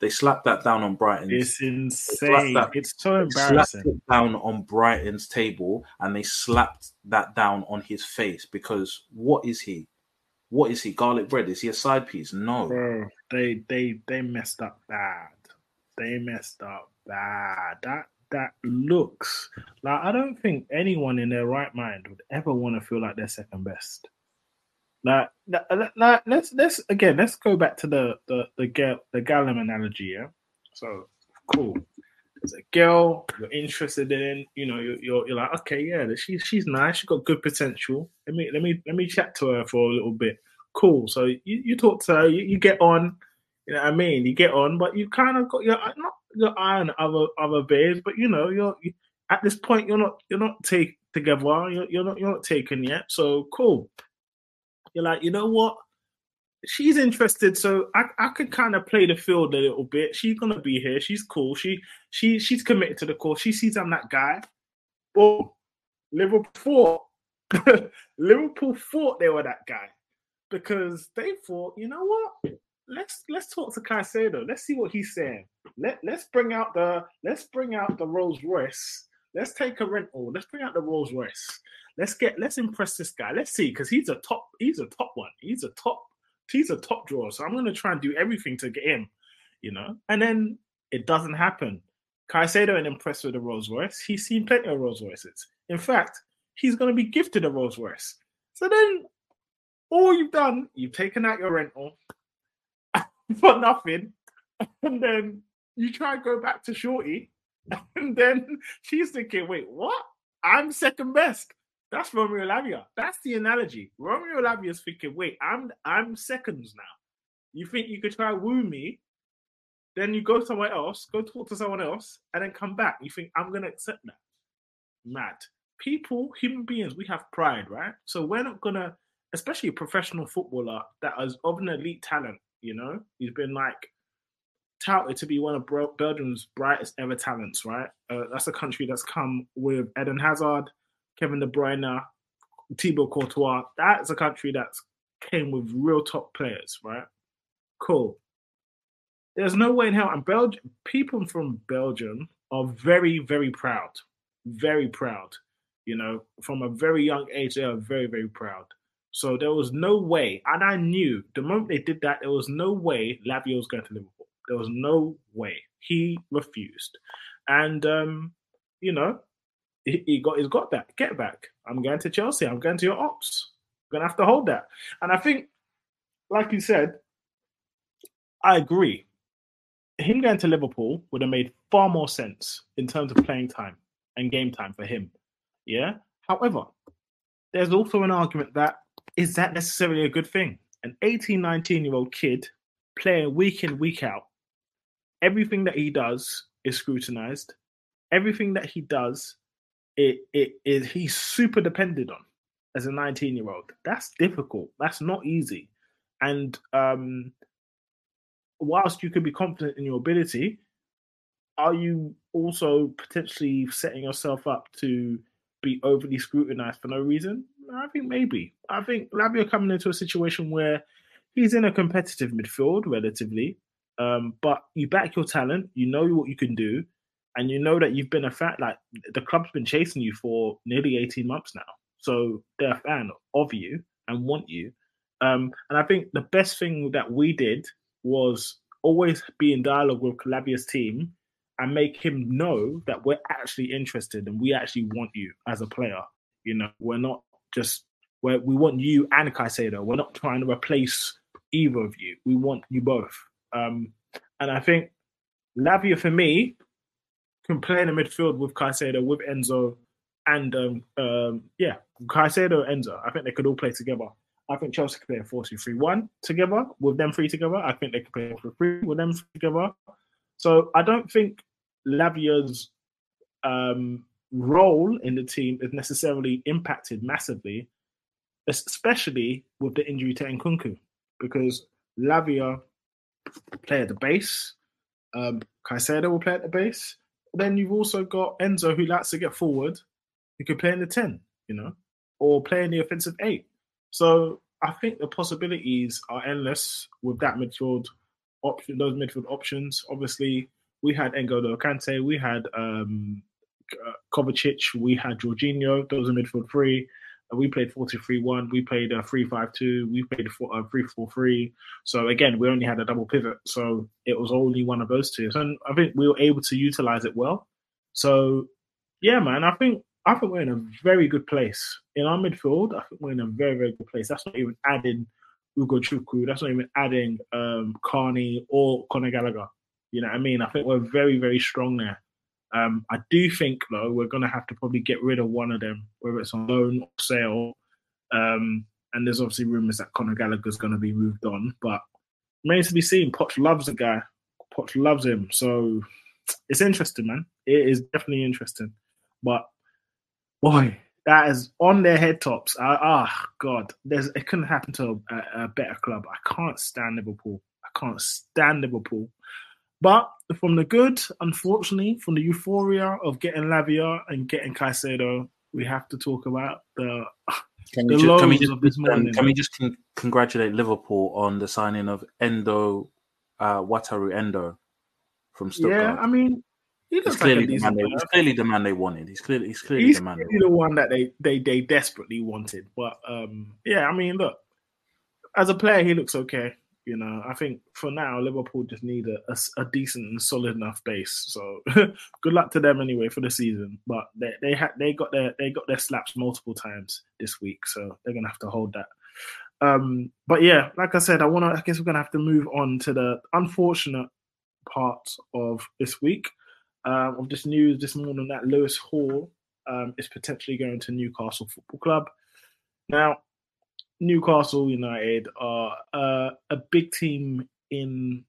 They slapped that down on Brighton. It's insane. That, it's so embarrassing. it down on Brighton's table, and they slapped that down on his face because what is he? What is he? Garlic bread? Is he a side piece? No. Bro, they they they messed up bad. They messed up bad. That that looks like I don't think anyone in their right mind would ever want to feel like they're second best. Like, like, let's let's again let's go back to the the the girl the Gallum analogy. Yeah, so cool. There's a girl you're interested in. You know, you're, you're, you're like, okay, yeah, she's she's nice. She's got good potential. Let me let me let me chat to her for a little bit. Cool. So you, you talk to her. You, you get on. You know what I mean? You get on, but you kind of got your not your eye on other other babes, but you know you're you, at this point you're not you're not take together. You're, you're not you're not taken yet. So cool you're like, you know what? She's interested, so I, I could kind of play the field a little bit. She's gonna be here. She's cool. She she she's committed to the cause. She sees I'm that guy. But Liverpool Liverpool thought they were that guy because they thought, you know what? Let's let's talk to Caicedo. Let's see what he's saying. Let let's bring out the let's bring out the Rolls Royce. Let's take a rental. Oh, let's bring out the Rolls Royce. Let's get let's impress this guy. Let's see because he's a top he's a top one. He's a top he's a top drawer. So I'm gonna try and do everything to get him, you know. And then it doesn't happen. Caicedo ain't impressed with the Rolls Royce. He's seen plenty of Rolls Royces. In fact, he's gonna be gifted a Rolls Royce. So then all you've done, you've taken out your rental for nothing, and then you try and go back to Shorty, and then she's thinking, wait, what? I'm second best. That's Romeo Lavia. That's the analogy. Romeo Lavia is thinking, wait, I'm I'm seconds now. You think you could try woo me, then you go somewhere else, go talk to someone else, and then come back. You think I'm gonna accept that? Mad. People, human beings, we have pride, right? So we're not gonna, especially a professional footballer that is of an elite talent. You know, he's been like touted to be one of Belgium's brightest ever talents, right? Uh, that's a country that's come with Eden Hazard, Kevin De Bruyne, Thibaut Courtois. That's a country that's came with real top players, right? Cool. There's no way in hell, and Belgium people from Belgium are very, very proud, very proud. You know, from a very young age, they are very, very proud. So there was no way, and I knew the moment they did that, there was no way Lavia was going to Liverpool. There was no way. He refused, and um, you know, he, he got he's got that get back. I'm going to Chelsea. I'm going to your ops. I'm gonna have to hold that. And I think, like you said, I agree. Him going to Liverpool would have made far more sense in terms of playing time and game time for him. Yeah. However, there's also an argument that is that necessarily a good thing? an 18, 19 year old kid playing week in, week out. Everything that he does is scrutinized. Everything that he does, it, it is he's super dependent on as a 19 year old. That's difficult. That's not easy. And um, whilst you could be confident in your ability, are you also potentially setting yourself up to be overly scrutinized for no reason? I think maybe. I think Lavia coming into a situation where he's in a competitive midfield relatively, um, but you back your talent, you know what you can do, and you know that you've been a fan. Like the club's been chasing you for nearly eighteen months now, so they're a fan of you and want you. Um, and I think the best thing that we did was always be in dialogue with Lavia's team and make him know that we're actually interested and we actually want you as a player. You know, we're not just where we want you and Caicedo. We're not trying to replace either of you. We want you both. Um, and I think Lavia for me can play in the midfield with Caicedo, with Enzo, and um, um, yeah, Caicedo, Enzo. I think they could all play together. I think Chelsea could play a 4 2 3 1 together with them three together. I think they could play a 3 with them together. So I don't think Lavia's um, role in the team is necessarily impacted massively, especially with the injury to Nkunku, because Lavia play at the base, um, Caicedo will play at the base. Then you've also got Enzo who likes to get forward, He could play in the 10, you know, or play in the offensive eight. So I think the possibilities are endless with that midfield option, those midfield options. Obviously, we had N'Golo Kante, we had um, uh, Kovacic, we had Jorginho. Those are midfield three. Uh, we played 4-2-3-1. We played a 3-5-2. We played a 3-4-3. So again, we only had a double pivot. So it was only one of those two. And I think we were able to utilize it well. So yeah, man, I think I think we're in a very good place in our midfield. I think we're in a very very good place. That's not even adding Ugochukwu. That's not even adding um, Carney or Conor Gallagher. You know what I mean? I think we're very, very strong there. Um, I do think though we're gonna have to probably get rid of one of them, whether it's on loan or sale. Um, and there's obviously rumours that Conor Gallagher's gonna be moved on, but remains to be seen. Poch loves the guy. Poch loves him, so it's interesting, man. It is definitely interesting. But boy, that is on their head tops. Ah, oh, God, there's it couldn't happen to a, a better club. I can't stand Liverpool. I can't stand Liverpool. But from the good, unfortunately, from the euphoria of getting Lavia and getting Caicedo, we have to talk about the can we, just, can we just, um, can we just con- congratulate Liverpool on the signing of Endo uh, Wataru Endo from Stuttgart? Yeah, I mean, he he's clearly, like the man they, he's clearly the man they wanted. He's clearly he's clearly he's the man. Clearly the one that they, they they desperately wanted. But um, yeah, I mean, look, as a player, he looks okay. You know, I think for now Liverpool just need a, a, a decent and solid enough base. So good luck to them anyway for the season. But they they had they got their they got their slaps multiple times this week, so they're gonna have to hold that. Um, but yeah, like I said, I want to. I guess we're gonna have to move on to the unfortunate part of this week um, of this news this morning that Lewis Hall um, is potentially going to Newcastle Football Club. Now, Newcastle United are uh, a big team in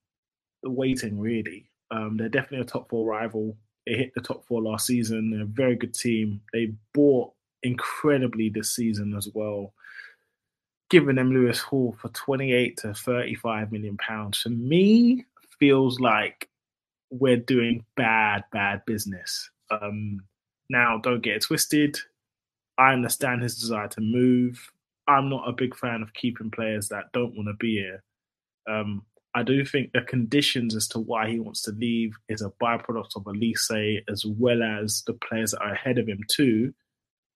the waiting, really. Um, they're definitely a top four rival. They hit the top four last season. They're a very good team. They bought incredibly this season as well, giving them Lewis Hall for 28 to 35 million pounds. For me, feels like we're doing bad, bad business. Um, now, don't get it twisted. I understand his desire to move. I'm not a big fan of keeping players that don't want to be here. Um, I do think the conditions as to why he wants to leave is a byproduct of Olise, as well as the players that are ahead of him too.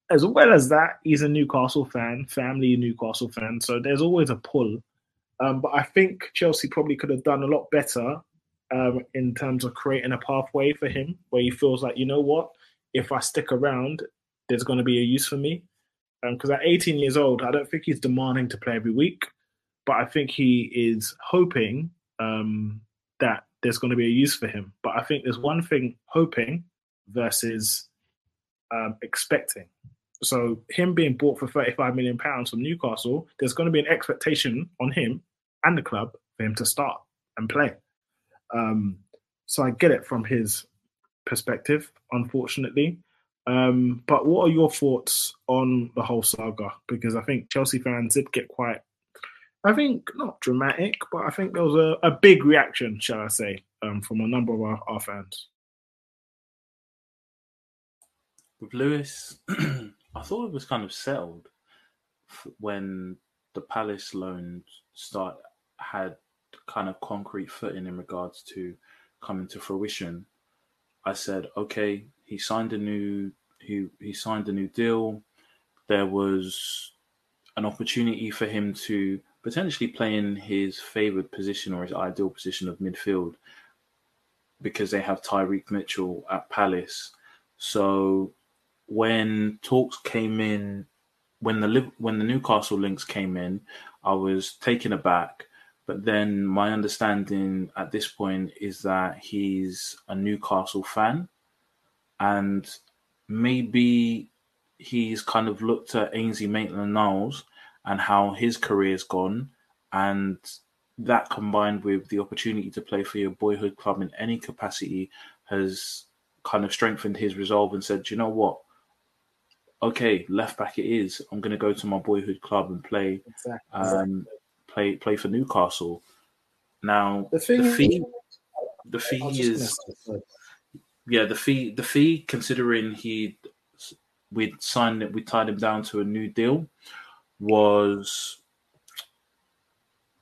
As well as that, he's a Newcastle fan, family Newcastle fan, so there's always a pull. Um, but I think Chelsea probably could have done a lot better um, in terms of creating a pathway for him, where he feels like, you know what, if I stick around, there's going to be a use for me because um, at 18 years old, I don't think he's demanding to play every week, but I think he is hoping um, that there's going to be a use for him. But I think there's one thing hoping versus um, expecting. So him being bought for 35 million pounds from Newcastle, there's going to be an expectation on him and the club for him to start and play. Um, so I get it from his perspective, unfortunately. Um, but what are your thoughts on the whole saga? Because I think Chelsea fans did get quite, I think not dramatic, but I think there was a, a big reaction, shall I say, um, from a number of our, our fans. With Lewis, I thought it was kind of settled when the Palace loan start had kind of concrete footing in regards to coming to fruition. I said, okay, he signed a new he he signed a new deal. There was an opportunity for him to potentially play in his favoured position or his ideal position of midfield because they have Tyrick Mitchell at Palace. So when talks came in, when the when the Newcastle links came in, I was taken aback. But then my understanding at this point is that he's a Newcastle fan, and maybe he's kind of looked at Ainsley Maitland-Niles and how his career's gone, and that combined with the opportunity to play for your boyhood club in any capacity has kind of strengthened his resolve and said, you know what? Okay, left back it is. I'm going to go to my boyhood club and play, exactly. um, play, play for Newcastle. Now the, the fee, the fee is yeah, the fee, the fee, considering he we'd signed it, we tied him down to a new deal, was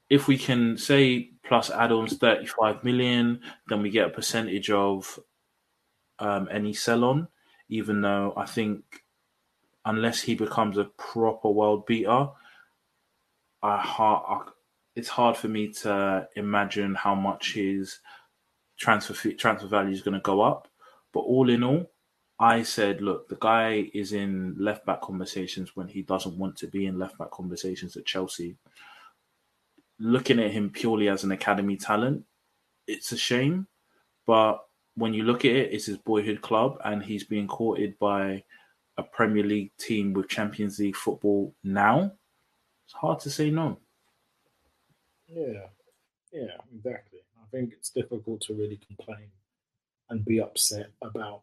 if we can say plus add-ons 35 million, then we get a percentage of um, any sell-on. Even though I think unless he becomes a proper world beater, I, I it's hard for me to imagine how much his transfer transfer value is going to go up. But all in all, I said, look, the guy is in left back conversations when he doesn't want to be in left back conversations at Chelsea. Looking at him purely as an academy talent, it's a shame. But when you look at it, it's his boyhood club, and he's being courted by a Premier League team with Champions League football now. It's hard to say no. Yeah, yeah, exactly. I think it's difficult to really complain and be upset about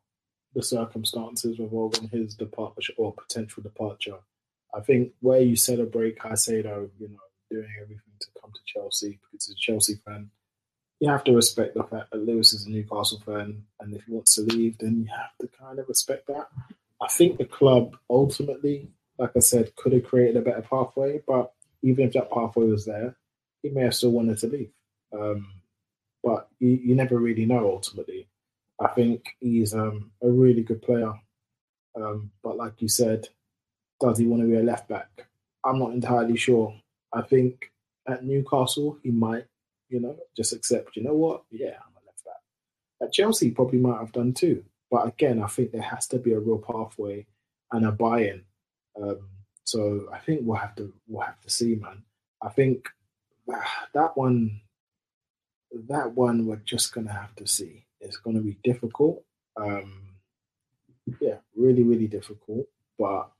the circumstances revolving his departure or potential departure. I think where you celebrate Caicedo, you know, doing everything to come to Chelsea because he's a Chelsea fan, you have to respect the fact that Lewis is a Newcastle fan, and if he wants to leave, then you have to kind of respect that. I think the club ultimately, like I said, could have created a better pathway, but even if that pathway was there, he may have still wanted to leave. Um, but you, you never really know ultimately. I think he's um, a really good player. Um, but like you said, does he want to be a left back? I'm not entirely sure. I think at Newcastle, he might, you know, just accept, you know what? Yeah, I'm a left back. At Chelsea, probably might have done too. But again, I think there has to be a real pathway and a buy-in. Um, so I think we'll have to we'll have to see, man. I think that, one, that one, we're just gonna have to see. It's going to be difficult. Um, yeah, really, really difficult. But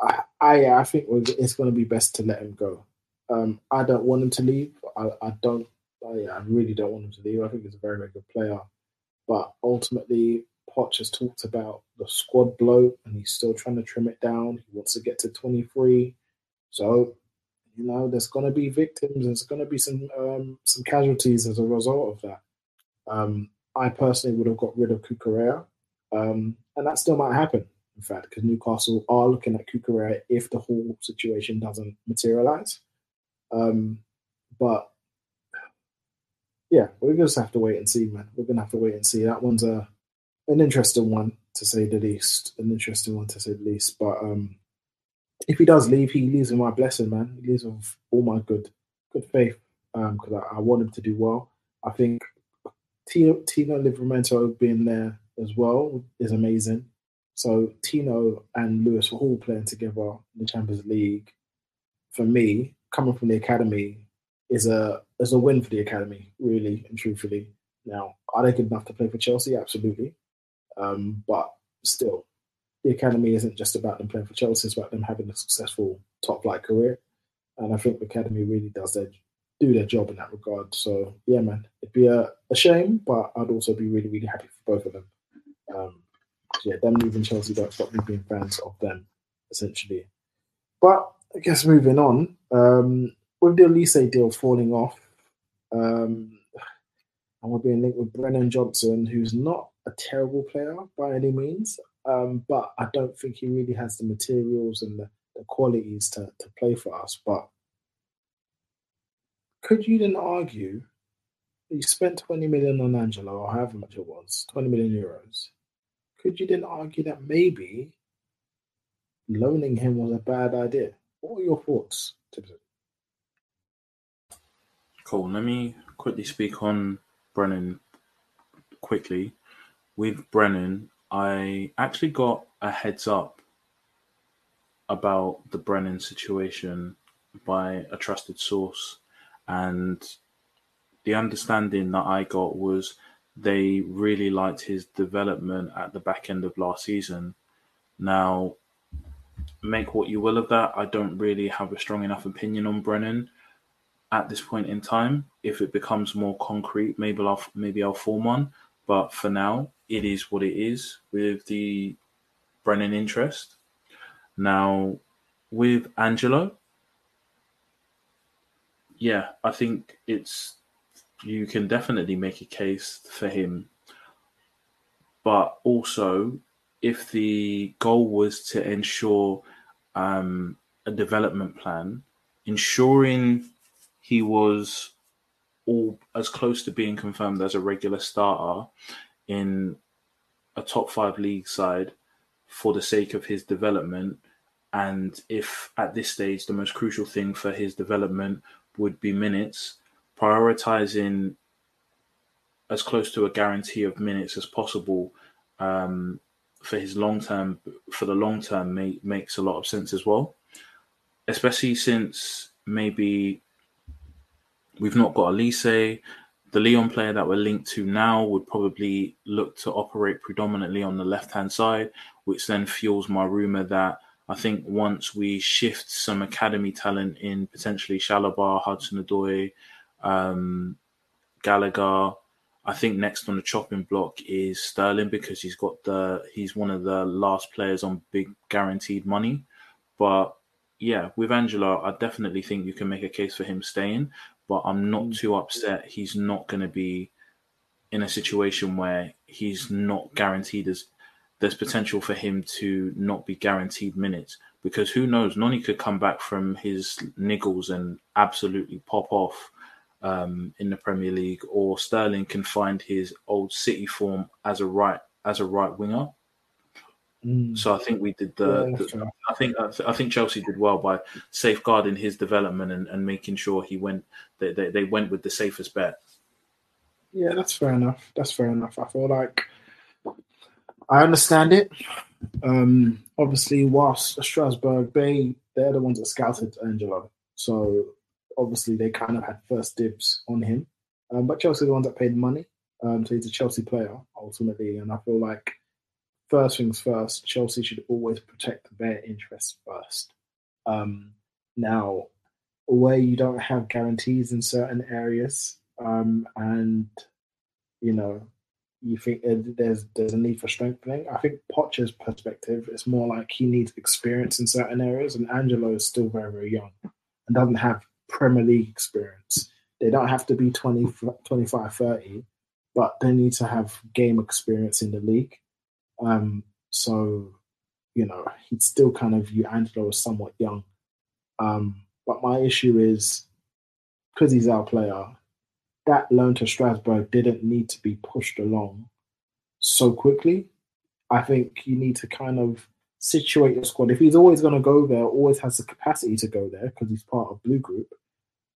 I, I, I think it's going to be best to let him go. Um, I don't want him to leave. I, I don't. I, I really don't want him to leave. I think he's a very, very good player. But ultimately, Poch has talked about the squad bloat, and he's still trying to trim it down. He wants to get to 23. So you know, there's going to be victims. There's going to be some um, some casualties as a result of that. Um, I personally would have got rid of Cucurella, um, and that still might happen. In fact, because Newcastle are looking at Cucurella if the whole situation doesn't materialize. Um, but yeah, we're just have to wait and see, man. We're gonna have to wait and see. That one's a an interesting one to say the least. An interesting one to say the least. But um, if he does leave, he leaves with my blessing, man. He leaves with all my good good faith because um, I, I, want him to do well. I think Tino, Tino Livramento being there as well is amazing. So Tino and Lewis were all playing together in the Champions League. For me, coming from the academy is a is a win for the academy, really and truthfully. Now, are they good enough to play for Chelsea? Absolutely, um, but still, the academy isn't just about them playing for Chelsea; it's about them having a successful top flight career. And I think the academy really does their do their job in that regard. So yeah, man, it'd be a, a shame, but I'd also be really really happy for both of them. Um, yeah, them leaving Chelsea don't stop me being fans of them, essentially. But I guess moving on, um, with the Olise deal falling off, um, and we're being linked with Brennan Johnson, who's not a terrible player by any means, um, but I don't think he really has the materials and the, the qualities to, to play for us. But could you then argue that you spent 20 million on Angelo, or however much it was, 20 million euros? Could you then argue that maybe loaning him was a bad idea? What are your thoughts, Timson? Cool. Let me quickly speak on Brennan quickly. With Brennan, I actually got a heads up about the Brennan situation by a trusted source, and the understanding that I got was they really liked his development at the back end of last season. Now, make what you will of that. I don't really have a strong enough opinion on Brennan at this point in time. If it becomes more concrete, maybe I'll maybe I'll form one. But for now, it is what it is with the Brennan interest. Now, with Angelo, yeah, I think it's you can definitely make a case for him. But also, if the goal was to ensure um, a development plan, ensuring he was all as close to being confirmed as a regular starter in a top five league side for the sake of his development. And if at this stage the most crucial thing for his development would be minutes, prioritizing as close to a guarantee of minutes as possible um, for his long term for the long term may, makes a lot of sense as well, especially since maybe we've not got Olise. The Lyon player that we're linked to now would probably look to operate predominantly on the left hand side, which then fuels my rumor that I think once we shift some academy talent in potentially Chalobah, Hudson Odoi, um, Gallagher. I think next on the chopping block is Sterling because he's got the he's one of the last players on big guaranteed money. But yeah, with Angelo, I definitely think you can make a case for him staying. But I'm not mm. too upset. He's not going to be in a situation where he's not guaranteed as there's potential for him to not be guaranteed minutes because who knows? Noni could come back from his niggles and absolutely pop off um, in the Premier League, or Sterling can find his old City form as a right as a right winger. Mm. So I think we did the. Yeah, the I think I think Chelsea did well by safeguarding his development and, and making sure he went. They, they, they went with the safest bet. Yeah, that's fair enough. That's fair enough. I feel like I understand it. Um, obviously, whilst Strasbourg, they they're the ones that scouted Angelo, so obviously they kind of had first dibs on him. Um, but Chelsea are the ones that paid the money. Um, so he's a Chelsea player ultimately, and I feel like first things first, Chelsea should always protect their interests first. Um, now, where you don't have guarantees in certain areas, um, and you know, you think there's there's a need for strengthening. I think Poch's perspective is more like he needs experience in certain areas, and Angelo is still very very young and doesn't have Premier League experience. They don't have to be 20, 25, 30, but they need to have game experience in the league. Um, so, you know, he'd still kind of view Angelo as somewhat young. Um, but my issue is because he's our player, that loan to Strasbourg didn't need to be pushed along so quickly. I think you need to kind of situate your squad. If he's always going to go there, always has the capacity to go there because he's part of Blue Group,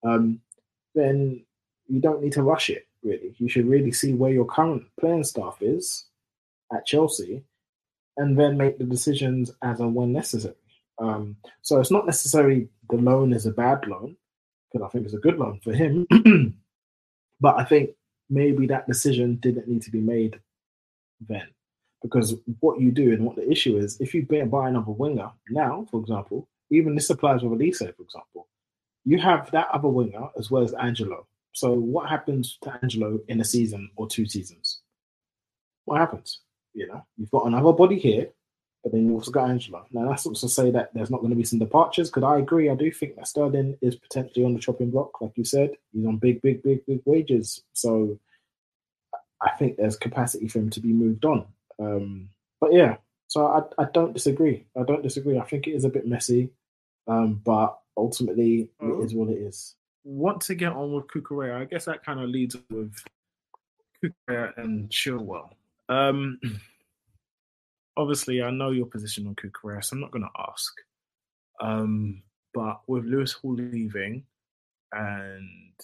um, then you don't need to rush it. Really, you should really see where your current playing staff is at Chelsea, and then make the decisions as and when necessary. Um, so it's not necessarily the loan is a bad loan because I think it's a good loan for him, but I think maybe that decision didn't need to be made then. Because what you do and what the issue is, if you buy another winger now, for example, even this applies with Olise, for example, you have that other winger as well as Angelo. So what happens to Angelo in a season or two seasons? What happens? You know, you've got another body here, but then you've also got Angelo. Now that's not to say that there's not going to be some departures, because I agree. I do think that Sterling is potentially on the chopping block, like you said. He's on big, big, big, big wages. So I think there's capacity for him to be moved on. Um, but yeah, so I, I don't disagree. I don't disagree. I think it is a bit messy, um, but ultimately oh. it is what it is. Want to get on with Cucurella? I guess that kind of leads with Cucurella and Chilwell. Um, obviously, I know your position on Cucurella, so I'm not going to ask. Um, but with Lewis Hall leaving and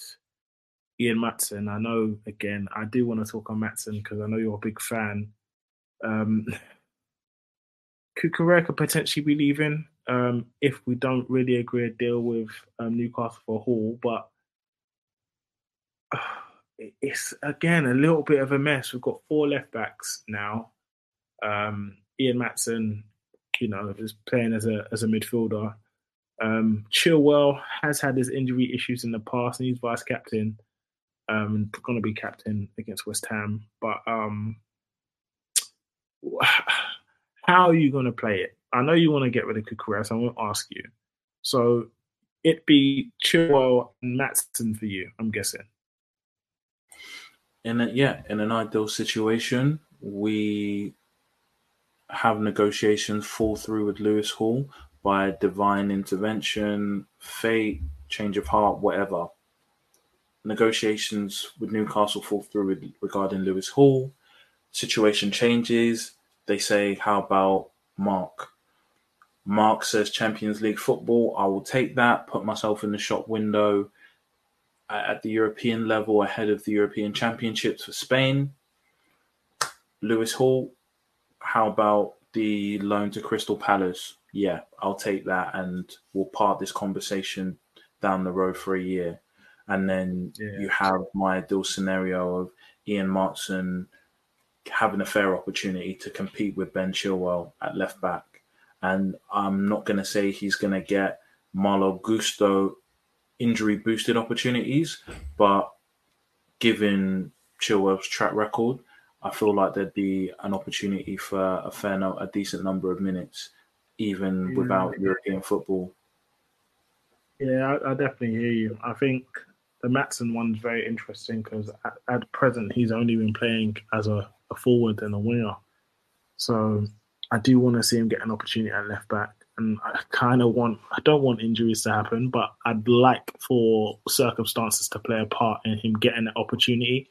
Ian Maatsen, I know again, I do want to talk on Maatsen because I know you're a big fan. Um, Cucurella could potentially be leaving um, if we don't really agree a deal with um, Newcastle for Hall, but uh, it's again a little bit of a mess. We've got four left backs now. Um, Ian Maatsen, you know, is playing as a as a midfielder. Um, Chilwell has had his injury issues in the past, and he's vice captain. Um, going to be captain against West Ham, but um, how are you going to play it? I know you want to get rid of Cucurella, so I won't ask you. So it be Chilwell and Maatsen for you, I'm guessing. In a, yeah, in an ideal situation, we have negotiations fall through with Lewis Hall by divine intervention, fate, change of heart, whatever. Negotiations with Newcastle fall through with, regarding Lewis Hall. Situation changes. They say, "How about Marc?" Marc says Champions League football. I will take that. Put myself in the shop window at the European level ahead of the European Championships for Spain. Lewis Hall, how about the loan to Crystal Palace? Yeah, I'll take that and we'll part this conversation down the road for a year. And then yeah. you have my ideal scenario of Ian Maatsen having a fair opportunity to compete with Ben Chilwell at left back. And I'm not going to say he's going to get Malo Gusto injury boosted opportunities, but given Chilwell's track record, I feel like there'd be an opportunity for a fair, no, a decent number of minutes, even yeah. without European football. Yeah, I, I, definitely hear you. I think the Maatsen one's very interesting because at, at, present he's only been playing as a, a forward and a winger. So I do want to see him get an opportunity at left back and I kind of want I don't want injuries to happen, but I'd like for circumstances to play a part in him getting the opportunity.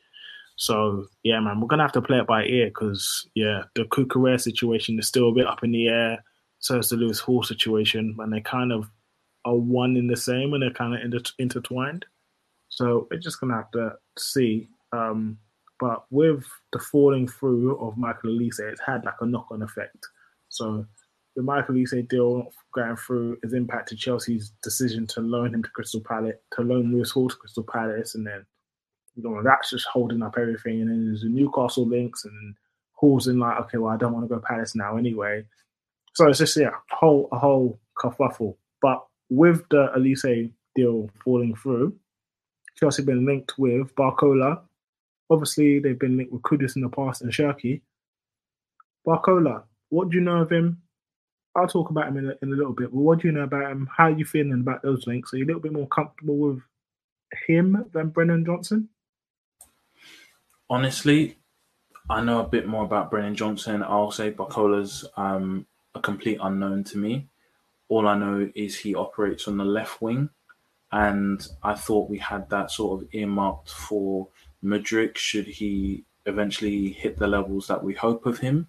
So yeah, man, we're gonna have to play it by ear because yeah, the Cucurella situation is still a bit up in the air. So is the Lewis Hall situation, and they kind of are one in the same, and they're kind of inter- intertwined. So we're just gonna have to see. Um, but with the falling through of Michael Olise, it's had like a knock-on effect. So the Michael Olise deal going through has impacted Chelsea's decision to loan him to Crystal Palace, to loan Lewis Hall to Crystal Palace, and then you know that's just holding up everything. And then there's the Newcastle links, and Hall's in like, okay, well, I don't want to go Palace now anyway. So it's just yeah, a whole a whole kerfuffle. But with the Olise deal falling through, Chelsea been linked with Barcola. Obviously, they've been linked with Kudus in the past and Cherki. Barcola, what do you know of him? I'll talk about him in a, in a little bit. But what do you know about him? How are you feeling about those links? Are you a little bit more comfortable with him than Brennan Johnson? Honestly, I know a bit more about Brennan Johnson. I'll say Barcola's um, a complete unknown to me. All I know is he operates on the left wing, and I thought we had that sort of earmarked for Mudryk should he eventually hit the levels that we hope of him.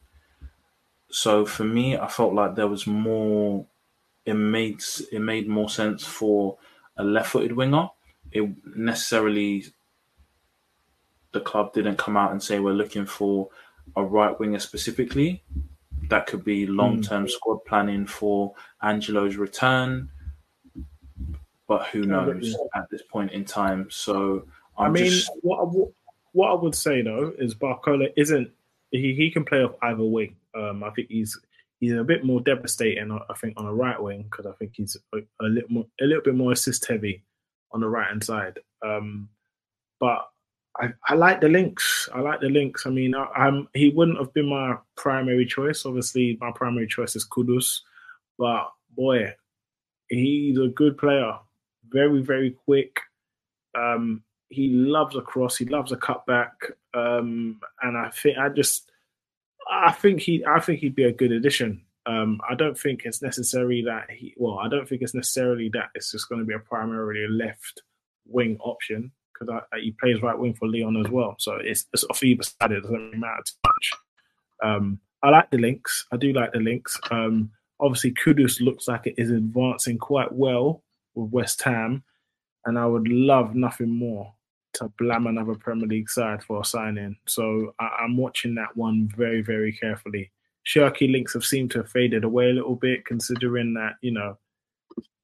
So for me, I felt like there was more. It made it made more sense for a left-footed winger. It necessarily the club didn't come out and say we're looking for a right winger specifically. That could be long-term mm. squad planning for Angelo's return, but who knows at this point in time. So I'm i mean, just... what, what what I would say though is Barcola isn't he, he can play off either wing. Um, I think he's he's a bit more devastating. I think on the right wing because I think he's a, a, little more a little bit more assist heavy on the right hand side. Um, but I, I like the links. I like the links. I mean, I, he wouldn't have been my primary choice. Obviously, my primary choice is Kudus, but boy, he's a good player. Very, very quick. Um, he loves a cross. He loves a cutback. Um, and I think I just, I think he, I think he'd be a good addition. Um, I don't think it's necessary that he. Well, I don't think it's necessarily that it's just going to be a primarily left wing option because he plays right wing for Lyon as well. So it's, it's off either side. It doesn't really matter too much. Um, I like the links. I do like the links. Um, obviously, Kudus looks like it is advancing quite well with West Ham, and I would love nothing more to blam another Premier League side for a signing. So I, am watching that one very, very carefully. Cherki links have seemed to have faded away a little bit, considering that you know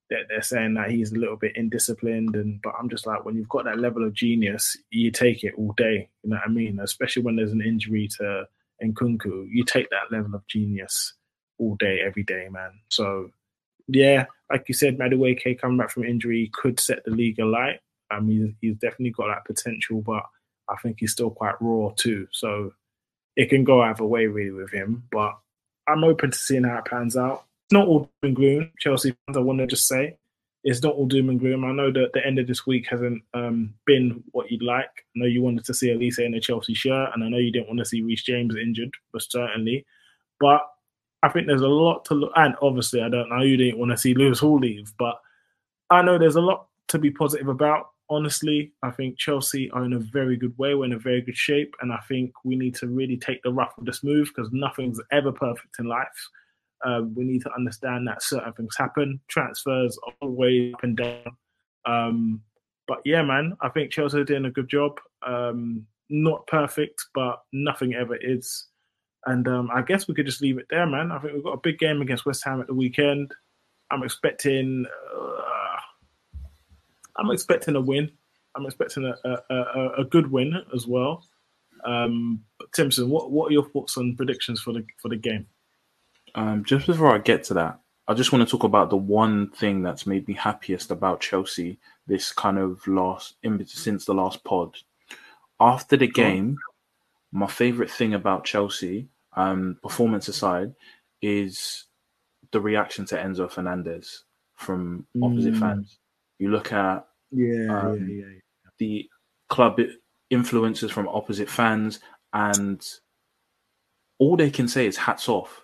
that they're saying that he's a little bit indisciplined and but I'm just like when you've got that level of genius, you take it all day. You know what I mean? Especially when there's an injury to Nkunku, you take that level of genius all day, every day, man. So yeah, like you said, Madueke coming back from injury could set the league alight. I mean, he's definitely got that potential, but I think he's still quite raw too. So it can go either way really with him. But I'm open to seeing how it pans out It's not all doom and gloom. Chelsea fans, I want to just say, it's not all doom and gloom. I know that the end of this week hasn't um, been what you'd like. I know you wanted to see Olise in a Chelsea shirt, and I know you didn't want to see Reece James injured, but certainly. But I think there's a lot to look, and obviously, I don't know you didn't want to see Lewis Hall leave, but I know there's a lot to be positive about. Honestly, I think Chelsea are in a very good way. We're in a very good shape, and I think we need to really take the rough with the smooth because nothing's ever perfect in life. Um, we need to understand that certain things happen. Transfers always up and down. Um, but yeah, man, I think Chelsea are doing a good job. Um, not perfect, but nothing ever is. And um, I guess we could just leave it there, man. I think we've got a big game against West Ham at the weekend. I'm expecting. Uh, I'm expecting a win. I'm expecting a, a, a, a good win as well. Um, Timson, what what are your thoughts and predictions for the for the game? Um, just before I get to that, I just want to talk about the one thing that's made me happiest about Chelsea this kind of last since the last pod. After the game, my favorite thing about Chelsea, um, performance aside, is the reaction to Enzo Fernandez from opposite mm. fans. You look at yeah, um, yeah, yeah, the club influences from opposite fans, and all they can say is hats off.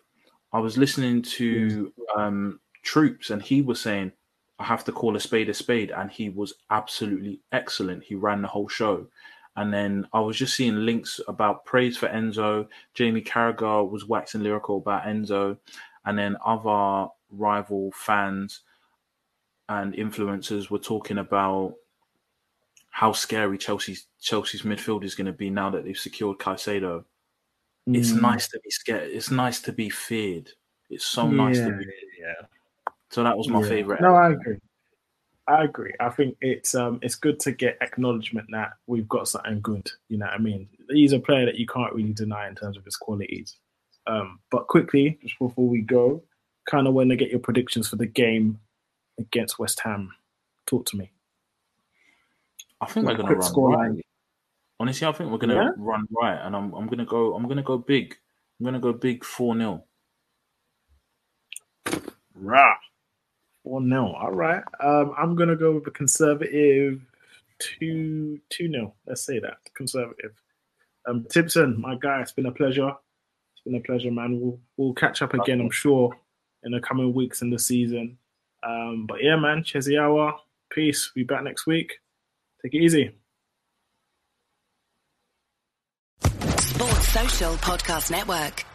I was listening to um, Troopz, and he was saying, "I have to call a spade a spade," and he was absolutely excellent. He ran the whole show, and then I was just seeing links about praise for Enzo. Jamie Carragher was waxing lyrical about Enzo, and then other rival fans and influencers were talking about how scary Chelsea's Chelsea's midfield is going to be now that they've secured Caicedo. It's mm. nice to be scared. It's nice to be feared. It's so yeah, nice to be. Yeah. So that was my yeah. favorite. No, I agree. I agree. I think it's um it's good to get acknowledgement that we've got something good. You know what I mean? He's a player that you can't really deny in terms of his qualities. Um, but quickly, just before we go, kind of want to get your predictions for the game against West Ham. Talk to me. I think we're going to run. Score Honestly, I think we're gonna yeah? run right, and I'm I'm gonna go I'm gonna go big. I'm gonna go big four 0 Rah. Four 0 All right. Um, I'm gonna go with a conservative two two 0 Let's say that conservative. Um, Timson, my guy, it's been a pleasure. It's been a pleasure, man. We'll we'll catch up again, I'm sure, in the coming weeks in the season. Um, but yeah, man, Chessy Hour, peace. Be back next week. Take it easy. Sports Social Podcast Network.